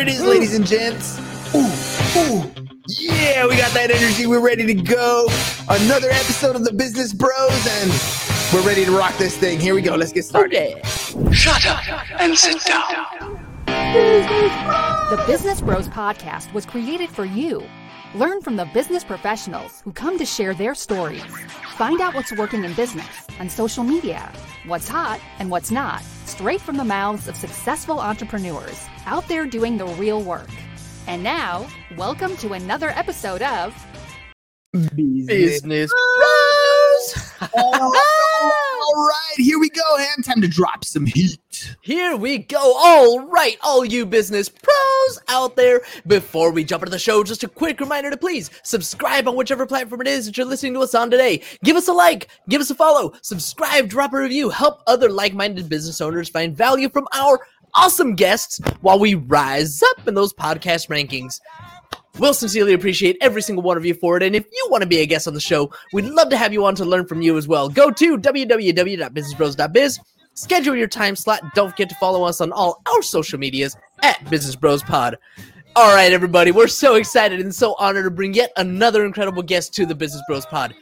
There it is, ladies and gents. Ooh, ooh. Yeah, we got that energy. We're ready to go. Another episode of the Business Bros, and we're ready to rock this thing. Here we go. Let's get started. Shut up and sit down. The Business Bros podcast was created for you. Learn from the business professionals who come to share their stories. Find out what's working in business on social media, what's hot and what's not, straight from the mouths of successful entrepreneurs out there doing the real work. And now, welcome to another episode of Business Bros. all right, here we go. And time to drop some heat. Here we go. All right, all you business pros out there. Before we jump into the show, just a quick reminder to please subscribe on whichever platform it is that you're listening to us on today. Give us a like, give us a follow, subscribe, drop a review, help other like minded business owners find value from our awesome guests while we rise up in those podcast rankings. We'll sincerely appreciate every single one of you for it. And if you want to be a guest on the show, we'd love to have you on to learn from you as well. Go to www.businessbros.biz, schedule your time slot. Don't forget to follow us on all our social medias at Business Bros Pod. All right, everybody, we're so excited and so honored to bring yet another incredible guest to the Business Bros Pod.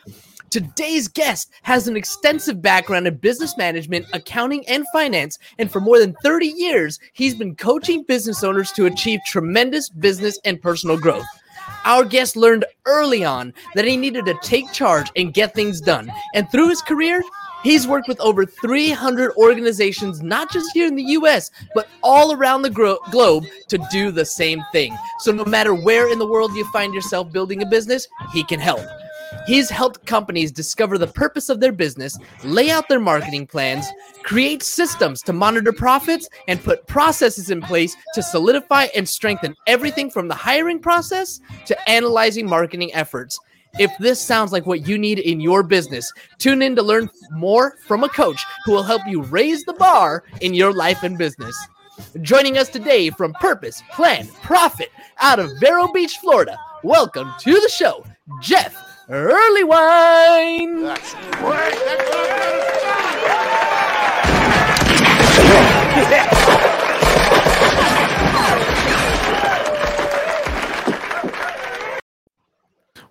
Today's guest has an extensive background in business management, accounting, and finance, and for more than 30 years, he's been coaching business owners to achieve tremendous business and personal growth. Our guest learned early on that he needed to take charge and get things done, and through his career, He's worked with over 300 organizations, not just here in the US, but all around the gro- globe to do the same thing. So, no matter where in the world you find yourself building a business, he can help. He's helped companies discover the purpose of their business, lay out their marketing plans, create systems to monitor profits, and put processes in place to solidify and strengthen everything from the hiring process to analyzing marketing efforts. If this sounds like what you need in your business, tune in to learn more from a coach who will help you raise the bar in your life and business. Joining us today from Purpose, Plan, Profit out of Vero Beach, Florida. Welcome to the show, Jeff Earlywine. That's great. That's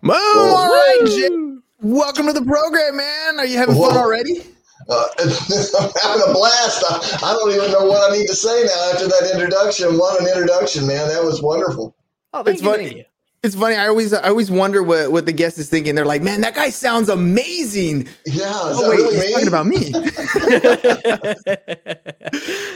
Boom. All right, Jim. Welcome to the program, man. Are you having fun already? Uh, I'm having a blast. I, I don't even know what I need to say now after that introduction. What an introduction, man. That was wonderful. Oh, thank It's you, funny. thank. It's funny. I always, I always wonder what, what the guest is thinking. They're like, "Man, that guy sounds amazing." Yeah, is Oh that wait, really he's me? talking about me.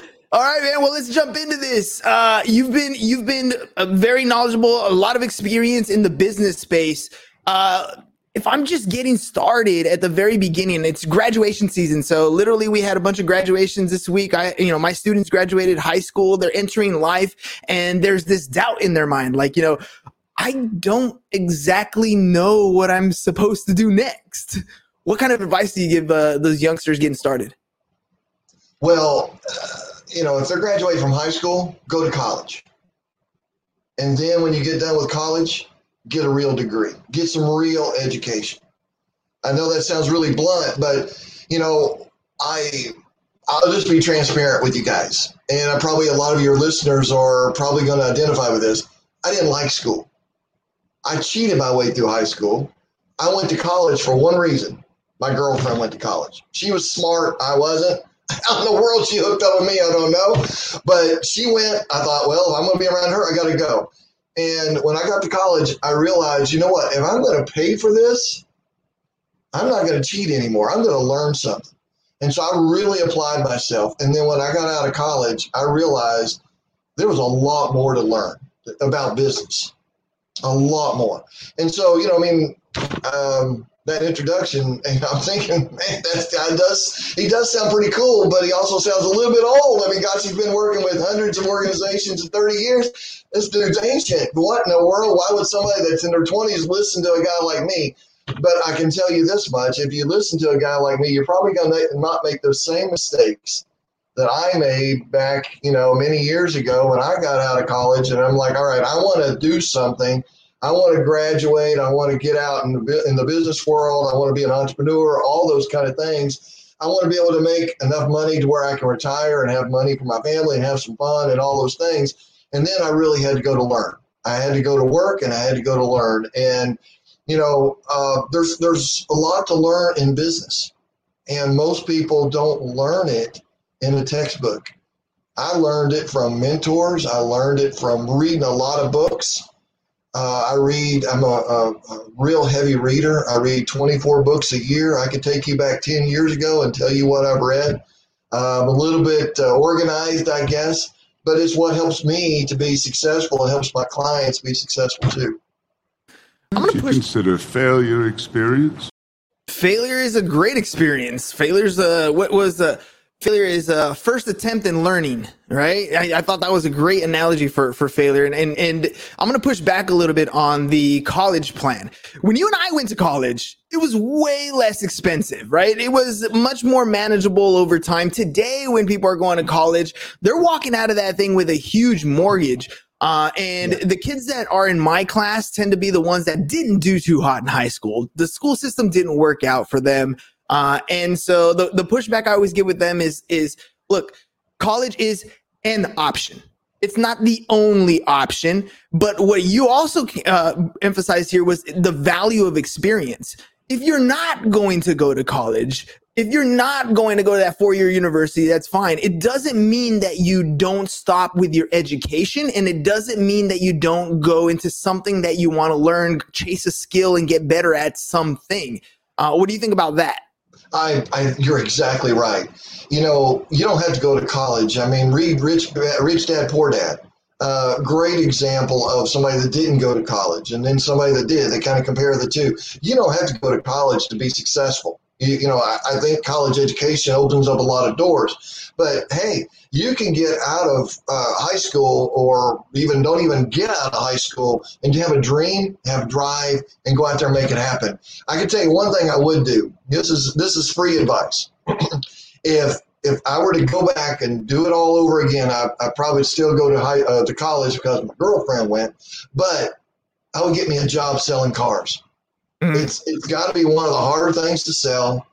All right, man. Well, let's jump into this. Uh, you've been you've been uh, very knowledgeable, a lot of experience in the business space. Uh, if I'm just getting started at the very beginning, it's graduation season. So literally, we had a bunch of graduations this week. I, you know, my students graduated high school. They're entering life, and there's this doubt in their mind, like, you know, I don't exactly know what I'm supposed to do next. What kind of advice do you give uh, those youngsters getting started? Well, uh, you know, if they're graduating from high school, go to college. And then when you get done with college, get a real degree, get some real education. I know that sounds really blunt, but you know, I I'll just be transparent with you guys. And I probably a lot of your listeners are probably going to identify with this. I didn't like school. I cheated my way through high school. I went to college for one reason. My girlfriend went to college. She was smart. I wasn't. How in the world she hooked up with me, I don't know. But she went. I thought, well, if I'm going to be around her, I got to go. And when I got to college, I realized, you know what? If I'm going to pay for this, I'm not going to cheat anymore. I'm going to learn something. And so I really applied myself. And then when I got out of college, I realized there was a lot more to learn about business, a lot more. And so, you know, I mean, um, that introduction, and I'm thinking, man, that guy does, he does sound pretty cool, but he also sounds a little bit old. I mean, gosh, he's been working with hundreds of organizations in 30 years. This dude's ancient. What in the world? Why would somebody that's in their 20s listen to a guy like me? But I can tell you this much if you listen to a guy like me, you're probably going to not make those same mistakes that I made back, you know, many years ago when I got out of college. And I'm like, all right, I want to do something. I want to graduate. I want to get out in the, in the business world. I want to be an entrepreneur, all those kind of things. I want to be able to make enough money to where I can retire and have money for my family and have some fun and all those things. and then I really had to go to learn. I had to go to work and I had to go to learn. And you know, uh, there's there's a lot to learn in business, and most people don't learn it in a textbook. I learned it from mentors. I learned it from reading a lot of books. Uh, I read. I'm a, a, a, real heavy reader. I read 24 books a year. I could take you back 10 years ago and tell you what I've read. Uh, I'm a little bit uh, organized, I guess, but it's what helps me to be successful. It helps my clients be successful too. I'm gonna push- consider failure experience. Failure is a great experience. Failure's uh, what was the uh, failure is a first attempt in learning, right? I, I, thought that was a great analogy for, for failure. And, and, and I'm going to push back a little bit on the college plan. When you and I went to college, it was way less expensive, right? It was much more manageable over time. Today, when people are going to college, they're walking out of that thing with a huge mortgage. Uh, and the kids that are in my class tend to be the ones that didn't do too hot in high school. The school system didn't work out for them. Uh, and so the, the pushback I always get with them is is look, college is an option. It's not the only option, but what you also uh, emphasized here was the value of experience. If you're not going to go to college, if you're not going to go to that four year university, that's fine. It doesn't mean that you don't stop with your education. And it doesn't mean that you don't go into something that you want to learn, chase a skill, and get better at something. Uh, what do you think about that? I, I, you're exactly right. You know, you don't have to go to college. I mean, read Rich, Rich Dad, Poor Dad. Uh, great example of somebody that didn't go to college and then somebody that did. They kind of compare the two. You don't have to go to college to be successful. You, you know, I, I think college education opens up a lot of doors. But hey, you can get out of uh, high school or even don't even get out of high school and have a dream, have drive, and go out there and make it happen. I can tell you one thing I would do. This is this is free advice. if if I were to go back and do it all over again, I, I probably still go to high uh, to college because my girlfriend went, but I would get me a job selling cars. Mm-hmm. It's it's got to be one of the harder things to sell.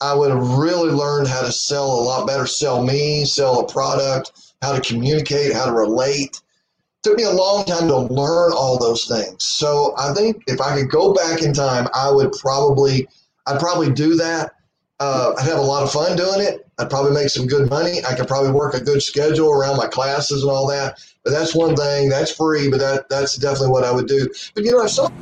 I would have really learned how to sell a lot better, sell me, sell a product, how to communicate, how to relate. It took me a long time to learn all those things. So I think if I could go back in time, I would probably, I'd probably do that. Uh, I'd have a lot of fun doing it. I'd probably make some good money. I could probably work a good schedule around my classes and all that. But that's one thing. That's free, but that that's definitely what I would do. But you know, if some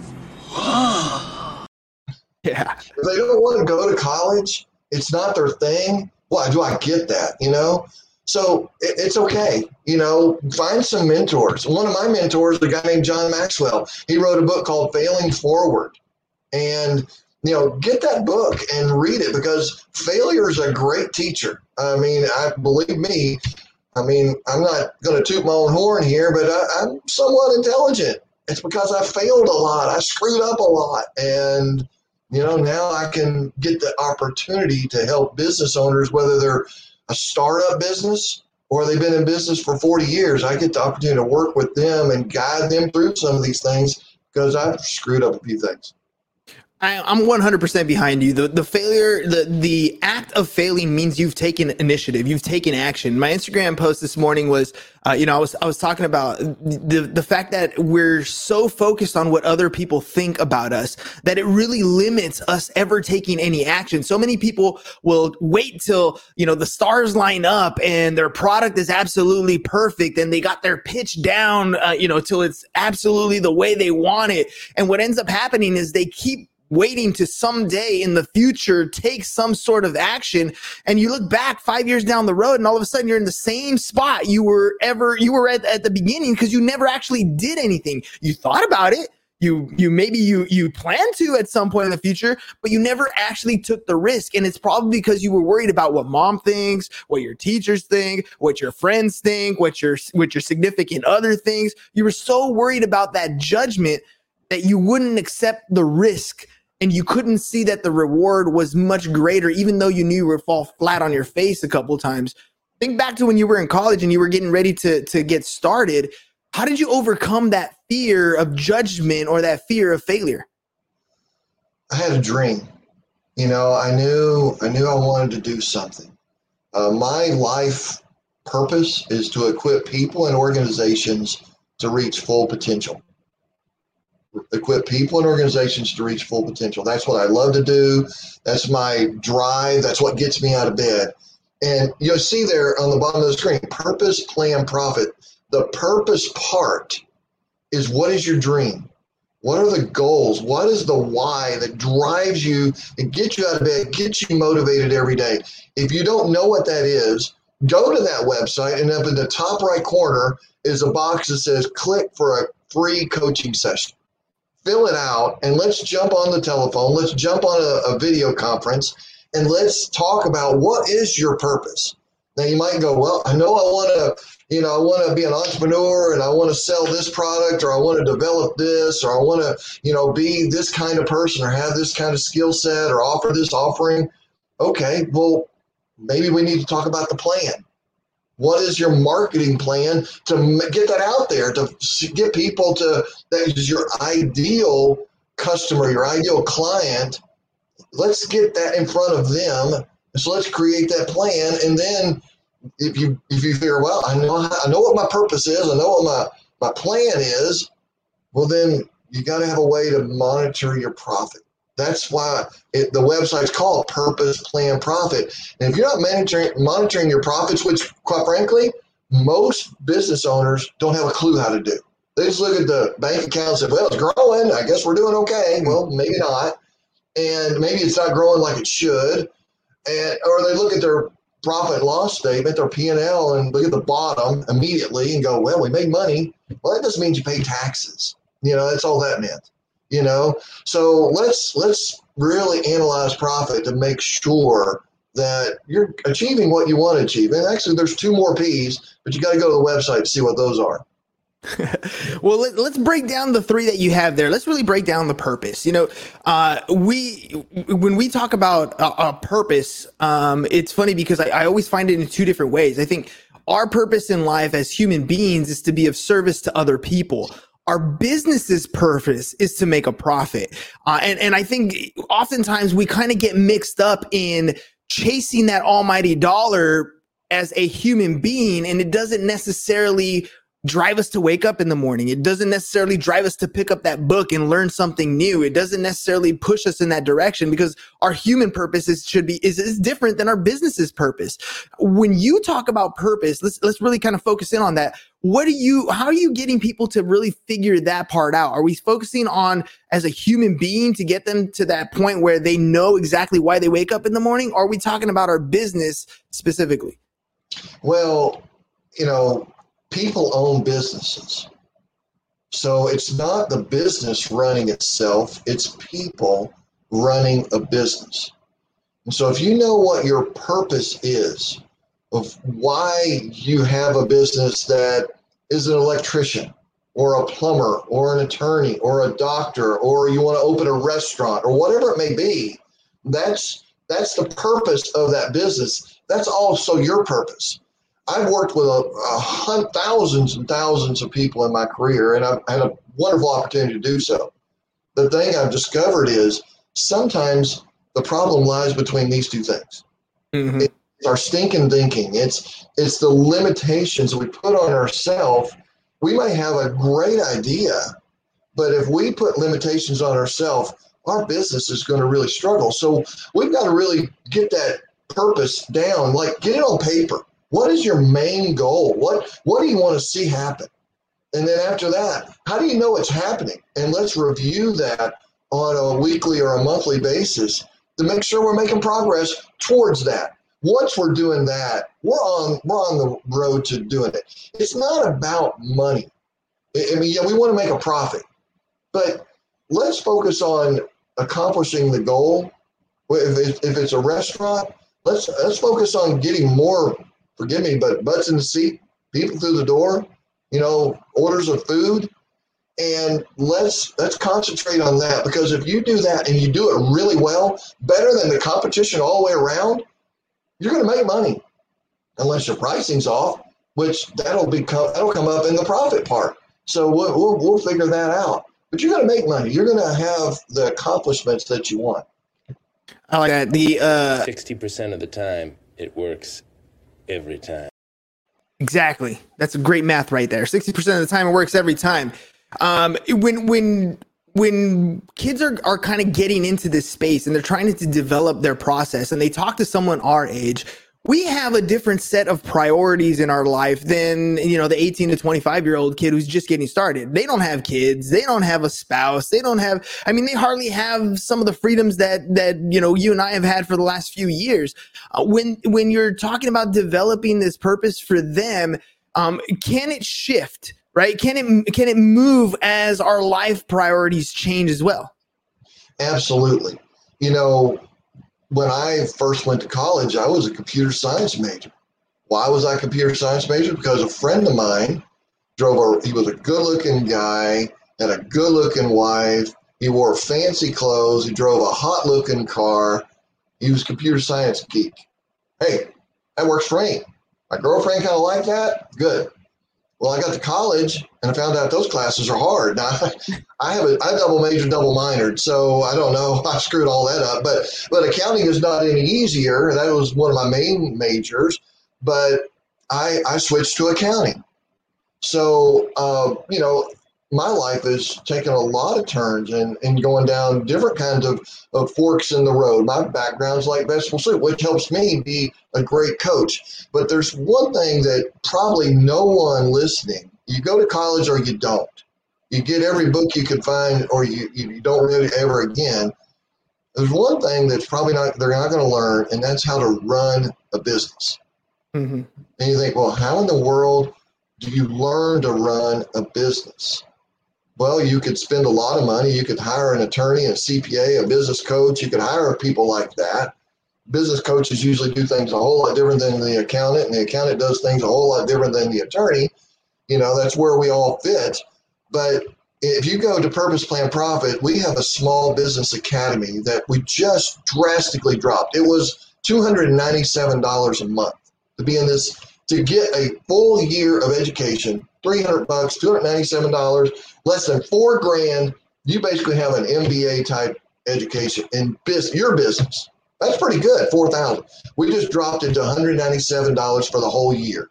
Yeah. If they don't want to go to college, it's not their thing. Why do I get that? You know? So it, it's okay. You know, find some mentors. One of my mentors, a guy named John Maxwell, he wrote a book called Failing Forward. And, you know, get that book and read it because failure is a great teacher. I mean, I believe me, I mean, I'm not going to toot my own horn here, but I, I'm somewhat intelligent. It's because I failed a lot. I screwed up a lot. And, you know, now I can get the opportunity to help business owners, whether they're a startup business or they've been in business for 40 years. I get the opportunity to work with them and guide them through some of these things because I've screwed up a few things. I, am 100% behind you. The the failure, the the act of failing means you've taken initiative, you've taken action. My Instagram post this morning was, uh, you know, I was I was talking about the the fact that we're so focused on what other people think about us that it really limits us ever taking any action. So many people will wait till you know the stars line up and their product is absolutely perfect and they got their pitch down, uh, you know, till it's absolutely the way they want it. And what ends up happening is they keep waiting to someday in the future take some sort of action. And you look back five years down the road and all of a sudden you're in the same spot you were ever you were at, at the beginning because you never actually did anything. You thought about it. You you maybe you you plan to at some point in the future but you never actually took the risk. And it's probably because you were worried about what mom thinks what your teachers think what your friends think what your what your significant other thinks. You were so worried about that judgment that you wouldn't accept the risk and you couldn't see that the reward was much greater, even though you knew you would fall flat on your face a couple times. Think back to when you were in college and you were getting ready to, to get started. How did you overcome that fear of judgment or that fear of failure? I had a dream. You know, I knew I knew I wanted to do something. Uh, my life purpose is to equip people and organizations to reach full potential. Equip people and organizations to reach full potential. That's what I love to do. That's my drive. That's what gets me out of bed. And you'll see there on the bottom of the screen purpose, plan, profit. The purpose part is what is your dream? What are the goals? What is the why that drives you and gets you out of bed, gets you motivated every day? If you don't know what that is, go to that website and up in the top right corner is a box that says click for a free coaching session. Fill it out and let's jump on the telephone. Let's jump on a, a video conference and let's talk about what is your purpose. Now you might go, well, I know I want to, you know, I want to be an entrepreneur and I want to sell this product or I want to develop this or I want to, you know, be this kind of person or have this kind of skill set or offer this offering. Okay, well, maybe we need to talk about the plan. What is your marketing plan to get that out there to get people to that is your ideal customer, your ideal client? Let's get that in front of them. So let's create that plan, and then if you if you figure, well, I know I know what my purpose is, I know what my my plan is. Well, then you got to have a way to monitor your profit. That's why it, the website's called Purpose Plan Profit. And if you're not monitoring, monitoring your profits, which quite frankly, most business owners don't have a clue how to do. They just look at the bank account and say, well, it's growing. I guess we're doing okay. Well, maybe not. And maybe it's not growing like it should. And, or they look at their profit loss statement, their P&L, and look at the bottom immediately and go, well, we made money. Well, that doesn't mean you pay taxes. You know, that's all that meant you know? So let's let's really analyze profit to make sure that you're achieving what you want to achieve. And actually there's two more p's but you got to go to the website to see what those are. Well let, us break down the three that you have there. Let's really break down the purpose. You know uh, we when we talk about a, a purpose um, it's funny because I, I always find it in two different ways. I think our purpose in life as human beings is to be of service to other people our business's purpose is to make a profit. Uh, and, and I think oftentimes we kind of get mixed up in chasing that almighty dollar as a human being, and it doesn't necessarily drive us to wake up in the morning. It doesn't necessarily drive us to pick up that book and learn something new. It doesn't necessarily push us in that direction because our human purpose is, should be is, is different than our business's purpose. When you talk about purpose, let's let's really kind of focus in on that. What are you how are you getting people to really figure that part out? Are we focusing on as a human being to get them to that point where they know exactly why they wake up in the morning? Or are we talking about our business specifically? Well, you know, people own businesses. So it's not the business running itself, it's people running a business. And so if you know what your purpose is of why you have a business that is an electrician or a plumber or an attorney or a doctor or you want to open a restaurant or whatever it may be, that's that's the purpose of that business. That's also your purpose. I've worked with a, a hun- thousands and thousands of people in my career, and I've had a wonderful opportunity to do so. The thing I've discovered is sometimes the problem lies between these two things. Mm-hmm. It's our stinking thinking. It's it's the limitations we put on ourselves. We may have a great idea, but if we put limitations on ourselves, our business is going to really struggle. So we've got to really get that purpose down, like get it on paper what is your main goal? What what do you want to see happen? And then after that, how do you know it's happening? And let's review that on a weekly or a monthly basis to make sure we're making progress towards that. Once we're doing that, we're on we're on the road to doing it. It's not about money. I mean, yeah, we want to make a profit, but let's focus on accomplishing the goal. If, if it's a restaurant, let's let's focus on getting more forgive me, but butts in the seat, people through the door, you know, orders of food. And let's let's concentrate on that because if you do that and you do it really well, better than the competition all the way around, you're going to make money, unless your pricing's off, which that'll be that'll come up in the profit part. So we'll, we'll, we'll figure that out. But you're going to make money. You're going to have the accomplishments that you want. I like that. The uh, sixty percent of the time, it works every time. Exactly. That's a great math right there. 60% of the time it works every time. Um, when when when kids are, are kind of getting into this space and they're trying to develop their process and they talk to someone our age, we have a different set of priorities in our life than you know the 18 to 25 year old kid who's just getting started. They don't have kids. They don't have a spouse. They don't have i mean they hardly have some of the freedoms that that you know you and i have had for the last few years. Uh, when when you're talking about developing this purpose for them um, can it shift right can it can it move as our life priorities change as well Absolutely. You know, when I first went to college, I was a computer science major. Why was I a computer science major? Because a friend of mine drove a, he was a good looking guy, had a good looking wife. He wore fancy clothes. He drove a hot looking car. He was computer science geek. Hey, that works for me. My girlfriend kind of liked that. Good. Well, I got to college and I found out those classes are hard. Now, I have a I double major, double minored, so I don't know. I screwed all that up. But but accounting is not any easier. That was one of my main majors, but I I switched to accounting. So uh, you know, my life has taken a lot of turns and, and going down different kinds of, of forks in the road. My background's like vegetable soup, which helps me be a great coach. But there's one thing that probably no one listening, you go to college or you don't. You get every book you can find or you, you don't read it ever again. There's one thing that's probably not they're not going to learn, and that's how to run a business. mm-hmm. And you think, well, how in the world do you learn to run a business? Well, you could spend a lot of money. You could hire an attorney, a CPA, a business coach. You could hire people like that. Business coaches usually do things a whole lot different than the accountant, and the accountant does things a whole lot different than the attorney. You know, that's where we all fit. But if you go to Purpose Plan Profit, we have a small business academy that we just drastically dropped. It was $297 a month to be in this, to get a full year of education, 300 bucks, $297, less than four grand. You basically have an MBA type education in business, your business. That's pretty good, 4000 We just dropped it to $197 for the whole year.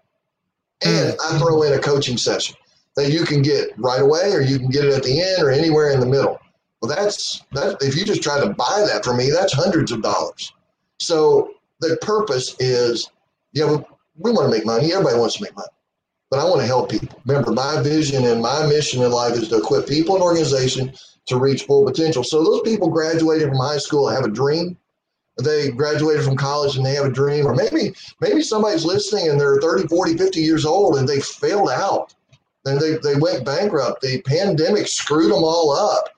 And I hmm. throw in a coaching session that you can get right away or you can get it at the end or anywhere in the middle. Well, that's that. If you just try to buy that from me, that's hundreds of dollars. So the purpose is, yeah, we, we want to make money. Everybody wants to make money, but I want to help people. Remember, my vision and my mission in life is to equip people and organizations to reach full potential. So those people graduated from high school have a dream. They graduated from college and they have a dream, or maybe maybe somebody's listening and they're 30, 40, 50 years old and they failed out and they, they went bankrupt. The pandemic screwed them all up.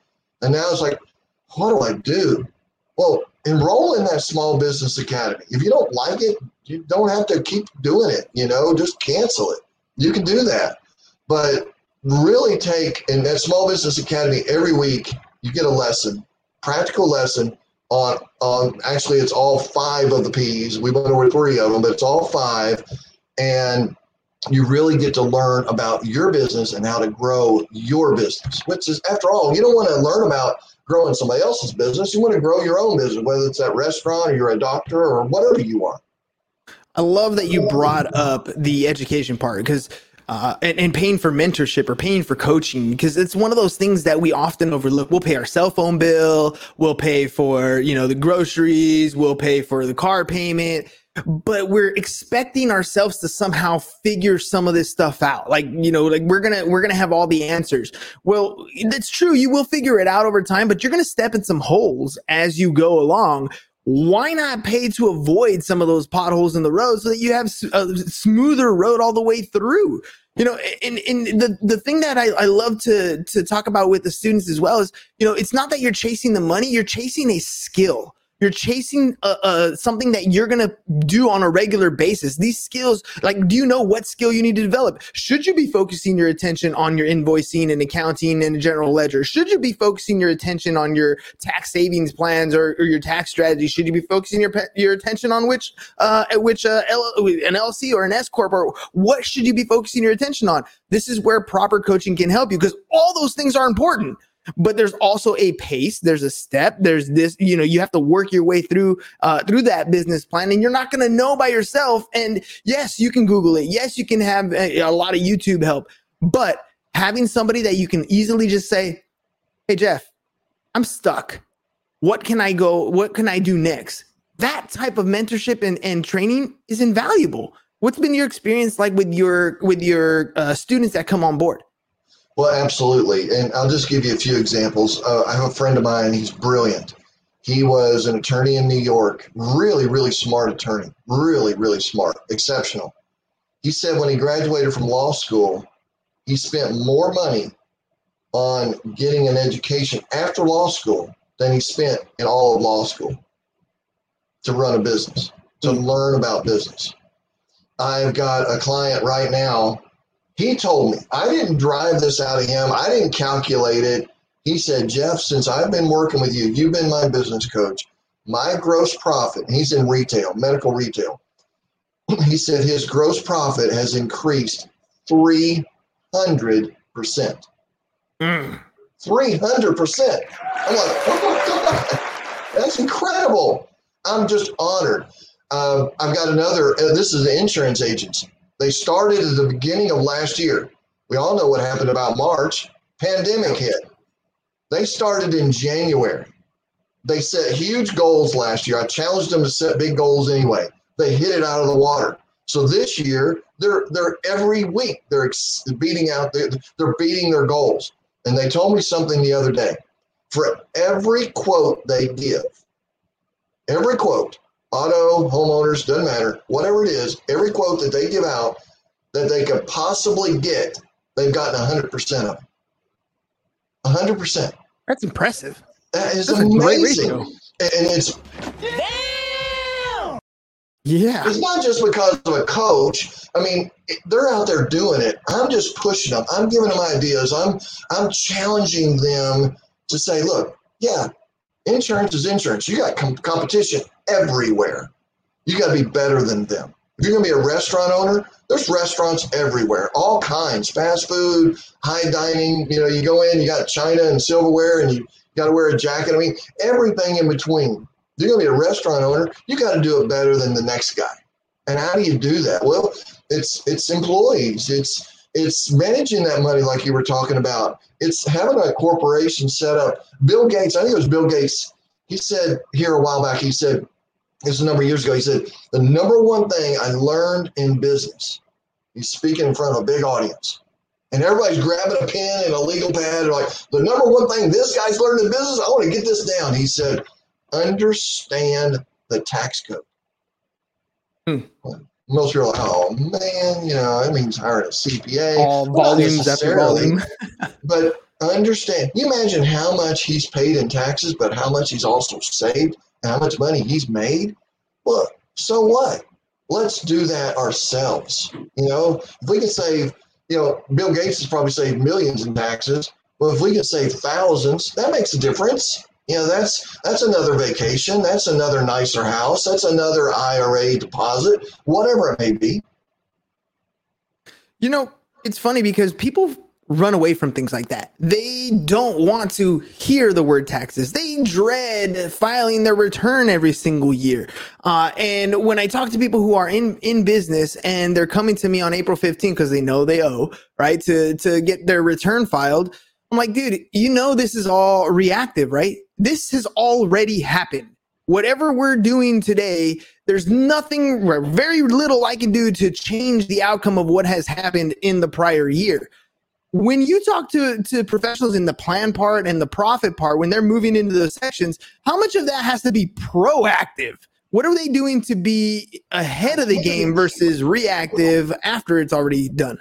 And now it's like, what do I do? Well, enroll in that small business academy. If you don't like it, you don't have to keep doing it, you know, just cancel it. You can do that. But really take in that small business academy every week, you get a lesson, practical lesson on on actually it's all five of the P's. We went over three of them, but it's all five. And you really get to learn about your business and how to grow your business, which is, after all, you don't want to learn about growing somebody else's business. You want to grow your own business, whether it's that restaurant or you're a doctor or whatever you are. I love that you brought up the education part because uh, and, and paying for mentorship or paying for coaching because it's one of those things that we often overlook. We'll pay our cell phone bill, we'll pay for you know the groceries, we'll pay for the car payment, but we're expecting ourselves to somehow figure some of this stuff out like you know like we're gonna we're gonna have all the answers well that's true you will figure it out over time but you're gonna step in some holes as you go along why not pay to avoid some of those potholes in the road so that you have a smoother road all the way through? You know and, and the, the thing that I, I love to to talk about with the students as well is you know it's not that you're chasing the money you're chasing a skill you're chasing uh, uh, something that you're going to do on a regular basis. These skills, like, do you know what skill you need to develop? Should you be focusing your attention on your invoicing and accounting and general ledger? Should you be focusing your attention on your tax savings plans or, or your tax strategy? Should you be focusing your your attention on which uh, which uh, L- an LLC or an S corp or what should you be focusing your attention on? This is where proper coaching can help you because all those things are important but there's also a pace there's a step there's this you know you have to work your way through uh, through that business plan and you're not going to know by yourself and yes you can google it yes you can have a, a lot of youtube help but having somebody that you can easily just say hey jeff i'm stuck. What can i go what can i do next? That type of mentorship and, and training is invaluable. What's been your experience like with your with your uh, students that come on board Well, absolutely. And I'll just give you a few examples. Uh, I have a friend of mine, he's brilliant. He was an attorney in New York, really, really smart attorney, really, really smart, exceptional. He said when he graduated from law school, he spent more money on getting an education after law school than he spent in all of law school to run a business, to learn about business. I've got a client right now he told me i didn't drive this out of him i didn't calculate it. He said jeff since i've been working with you you've been my business coach. My gross profit he's in retail medical retail. He said his gross profit has increased 300% 300% i'm like oh my god. That's incredible. I'm just honored. Um, i've got another uh, this is an insurance agency they started at the beginning of last year. We all know what happened about March. Pandemic hit. They started in January. They set huge goals last year. I challenged them to set big goals anyway. They hit it out of the water. So this year, they're they're every week they're beating out they're, they're beating their goals. And they told me something the other day. For every quote they give, every quote, auto, homeowners, doesn't matter, whatever it is, every quote that they give out that they could possibly get, they've gotten 100% of it. 100%. that's impressive That is That's a great amazing. ratio. And it's yeah it's not just because of a coach. I mean, they're out there doing it. I'm just pushing them. I'm giving them ideas. I'm I'm challenging them to say, look, yeah, insurance is insurance. You got com- competition everywhere. You got to be better than them. If you're going to be a restaurant owner, there's restaurants everywhere, all kinds, fast food, high dining. You know, you go in, you got china and silverware, and you got to wear a jacket. I mean, everything in between. If you're going to be a restaurant owner, you got to do it better than the next guy. And how do you do that? Well, it's it's employees. It's it's managing that money like you were talking about. It's having a corporation set up. Bill Gates, I think it was Bill Gates. He said here a while back. He said this is a number of years ago. He said the number one thing I learned in business. He's speaking in front of a big audience, and everybody's grabbing a pen and a legal pad. They're like, the number one thing this guy's learned in business. I want to get this down. He said, understand the tax code. Hmm. Most people are like, oh man, you know, that means hiring a CPA. all volumes after volume But understand, you imagine how much he's paid in taxes, but how much he's also saved how much money he's made? Well, so what? Let's do that ourselves. You know, if we can save, you know, Bill Gates has probably saved millions in taxes. Well, if we can save thousands, that makes a difference. You know, that's that's another vacation, that's another nicer house, that's another IRA deposit, whatever it may be. You know, it's funny because people run away from things like that. They don't want to hear the word taxes. They dread filing their return every single year. Uh, and when I talk to people who are in, in business and they're coming to me on April 15th because they know they owe, right, to, to get their return filed, I'm like, dude, you know, this is all reactive, right? This has already happened. Whatever we're doing today, there's nothing, very little I can do to change the outcome of what has happened in the prior year. When you talk to, to professionals in the plan part and the profit part, when they're moving into those sections, how much of that has to be proactive? What are they doing to be ahead of the game versus reactive after it's already done?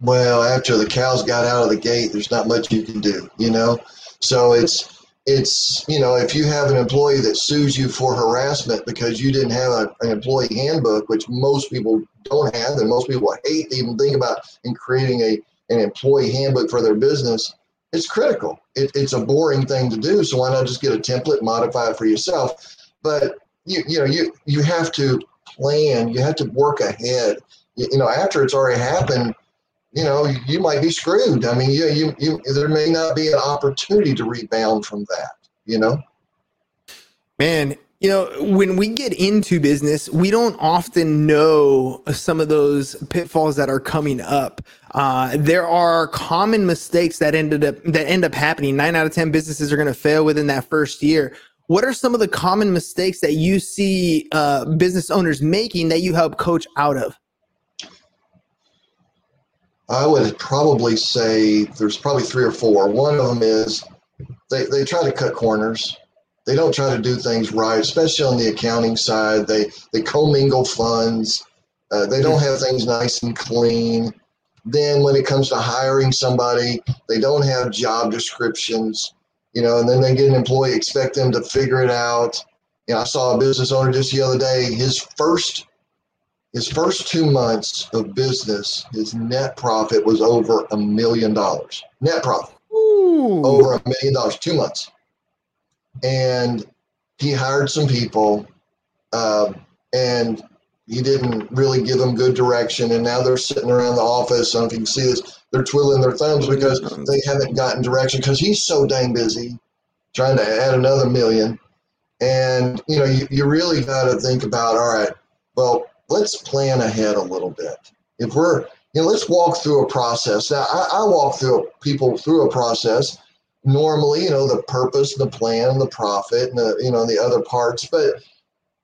Well, after the cows got out of the gate, there's not much you can do, you know? So it's it's you know if you have an employee that sues you for harassment because you didn't have a, an employee handbook which most people don't have and most people hate to even think about in creating a an employee handbook for their business it's critical it, it's a boring thing to do so why not just get a template modify it for yourself but you you know you you have to plan you have to work ahead you, you know after it's already happened you know, you might be screwed. I mean, you, you, you, there may not be an opportunity to rebound from that, you know? Man, you know, when we get into business, we don't often know some of those pitfalls that are coming up. Uh, there are common mistakes that ended up that end up happening. Nine out of ten businesses are going to fail within that first year. What are some of the common mistakes that you see uh, business owners making that you help coach out of? I would probably say there's probably three or four. One of them is they, they try to cut corners. They don't try to do things right, especially on the accounting side. They they commingle funds. Uh, they don't have things nice and clean. Then when it comes to hiring somebody, they don't have job descriptions. You know, and then they get an employee, expect them to figure it out. You know, I saw a business owner just the other day. His first his first two months of business, his net profit was over a million dollars. Net profit Ooh. over a million dollars, two months. And he hired some people, uh, and he didn't really give them good direction. And now they're sitting around the office. I don't know if you can see this. They're twiddling their thumbs because they haven't gotten direction because he's so dang busy trying to add another million. And you know, you, you really got to think about all right. Well, let's plan ahead a little bit. If we're, you know, let's walk through a process. Now, I, I walk through people through a process. Normally, you know, the purpose, the plan, the profit, and the, you know, the other parts. But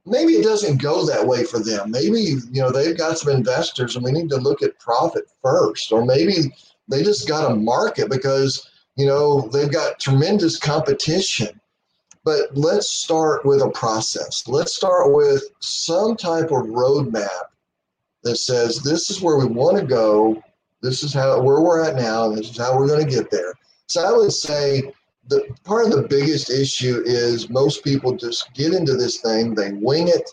maybe it doesn't go that way for them. Maybe, you know, they've got some investors and we need to look at profit first. Or maybe they just got a market because, you know, they've got tremendous competition but let's start with a process. Let's start with some type of roadmap that says this is where we want to go. This is how where we're at now, and this is how we're going to get there. So I would say the part of the biggest issue is most people just get into this thing, they wing it,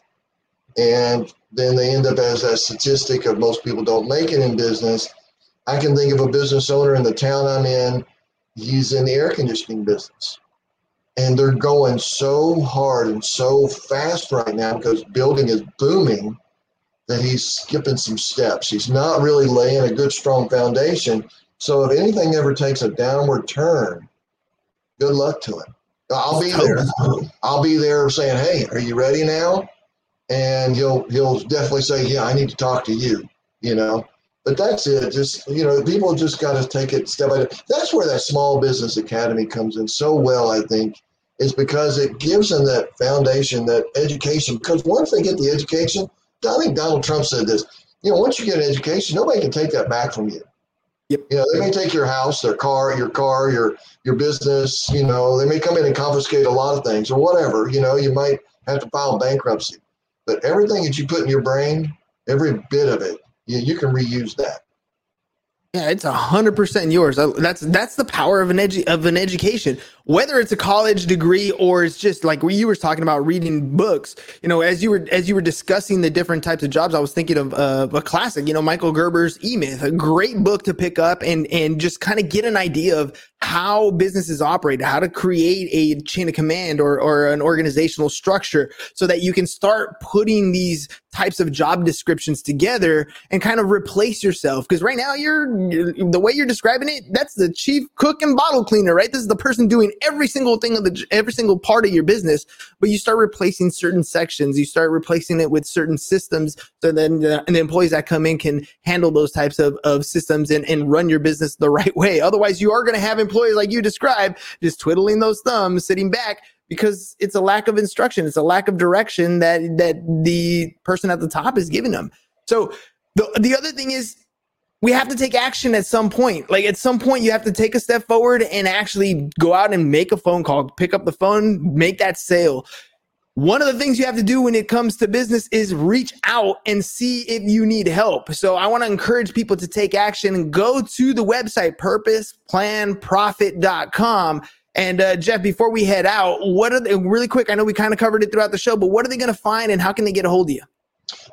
and then they end up as that statistic of most people don't make it in business. I can think of a business owner in the town I'm in. He's in the air conditioning business and they're going so hard and so fast right now because building is booming that he's skipping some steps. He's not really laying a good, strong foundation. So if anything ever takes a downward turn, good luck to it. I'll be there. I'll be there saying, "Hey, are you ready now?" And he'll he'll definitely say, "Yeah, I need to talk to you." You know, but that's it. Just you know, people just got to take it step by step. That's where that small business academy comes in so well. I think is because it gives them that foundation, that education. Because once they get the education, I think Donald Trump said this. You know, once you get an education, nobody can take that back from you. Yep. You know, they may take your house, their car, your car, your your business. You know, they may come in and confiscate a lot of things or whatever. You know, you might have to file bankruptcy, but everything that you put in your brain, every bit of it, you, you can reuse that. Yeah, it's a hundred percent yours. That's that's the power of an edu- of an education. Whether it's a college degree or it's just like you were talking about reading books. You know, as you were as you were discussing the different types of jobs, I was thinking of uh, a classic. You know, Michael Gerber's E Myth, a great book to pick up and and just kind of get an idea of how businesses operate, how to create a chain of command or or an organizational structure, so that you can start putting these types of job descriptions together and kind of replace yourself. Because right now you're the way you're describing it, that's the chief cook and bottle cleaner, right? This is the person doing every single thing of the every single part of your business. But you start replacing certain sections, you start replacing it with certain systems, so then the, and the employees that come in can handle those types of, of systems and, and run your business the right way. Otherwise, you are going to have employees like you described, just twiddling those thumbs, sitting back because it's a lack of instruction, it's a lack of direction that that the person at the top is giving them. So the the other thing is we have to take action at some point. Like at some point, you have to take a step forward and actually go out and make a phone call, pick up the phone, make that sale. One of the things you have to do when it comes to business is reach out and see if you need help. So I want to encourage people to take action and go to the website purposeplanprofit.com. And uh, Jeff, before we head out, what are they really quick? I know we kind of covered it throughout the show, but what are they going to find and how can they get a hold of you?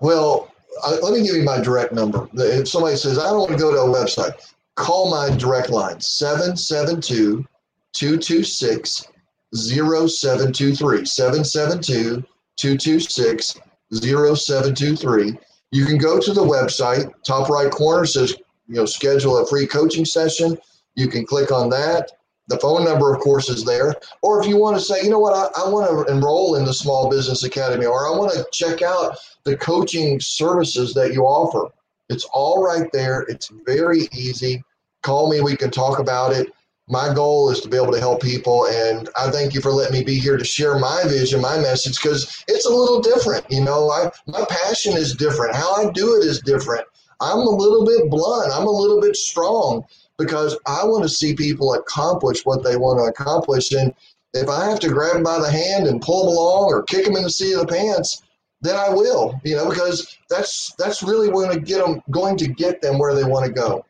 Well, I, let me give you my direct number. If somebody says, I don't want to go to a website, call my direct line 772 226 0723. 772 226 0723. You can go to the website, top right corner says you know schedule a free coaching session, you can click on that. The phone number, of course, is there. Or if you want to say, you know what, I, I want to enroll in the Small Business Academy, or I want to check out the coaching services that you offer, it's all right there. It's very easy. Call me, we can talk about it. My goal is to be able to help people, and I thank you for letting me be here to share my vision, my message, because it's a little different. You know, I, my passion is different. How I do it is different. I'm a little bit blunt. I'm a little bit strong because I want to see people accomplish what they want to accomplish. And if I have to grab them by the hand and pull them along or kick them in the seat of the pants, then I will, you know, because that's that's really going to get them going to get them where they want to go.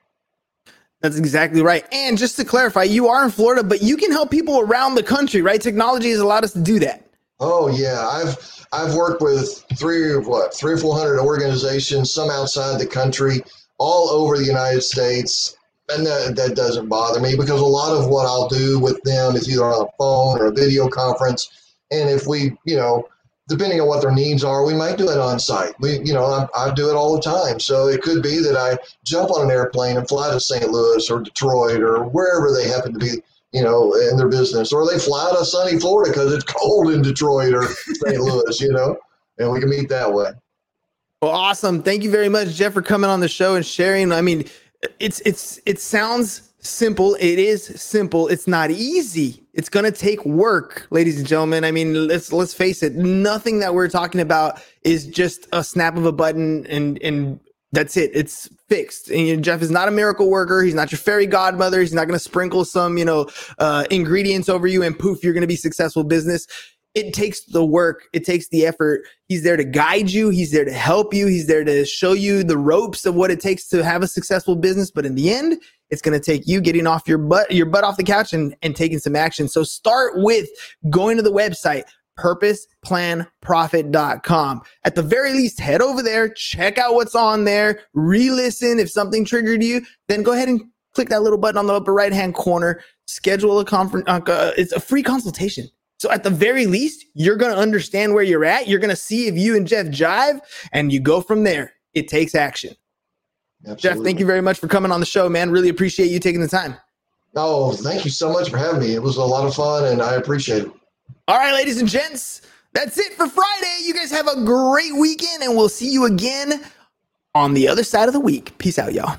That's exactly right. And just to clarify, you are in Florida, but you can help people around the country, right? Technology has allowed us to do that. Oh yeah, I've I've worked with three or what three or four hundred organizations, some outside the country, all over the United States, and that, that doesn't bother me because a lot of what I'll do with them is either on a phone or a video conference, and if we, you know, depending on what their needs are, we might do it on site. We, you know, I, I do it all the time. So it could be that I jump on an airplane and fly to St. Louis or Detroit or wherever they happen to be you know, in their business, or they fly to sunny Florida because it's cold in Detroit or St. Louis, you know, and we can meet that way. Well, awesome. Thank you very much, Jeff, for coming on the show and sharing. I mean, it's it's it sounds simple. It is simple. It's not easy. It's gonna take work, ladies and gentlemen. I mean, let's let's face it. Nothing that we're talking about is just a snap of a button and and that's it. It's fixed. And you know, Jeff is not a miracle worker. He's not your fairy godmother. He's not going to sprinkle some, you know, uh, ingredients over you and poof, you're going to be successful business. It takes the work. It takes the effort. He's there to guide you. He's there to help you. He's there to show you the ropes of what it takes to have a successful business. But in the end, it's going to take you getting off your butt, your butt off the couch and, and taking some action. So start with going to the website, purposeplanprofit.com. At the very least, head over there, check out what's on there, re listen. If something triggered you, then go ahead and click that little button on the upper right hand corner, schedule a conference. Uh, it's a free consultation. So at the very least, you're going to understand where you're at. You're going to see if you and Jeff jive, and you go from there. It takes action. Absolutely. Jeff, thank you very much for coming on the show, man. Really appreciate you taking the time. Oh, thank you so much for having me. It was a lot of fun, and I appreciate it. All right, ladies and gents, that's it for Friday. You guys have a great weekend, and we'll see you again on the other side of the week. Peace out, y'all.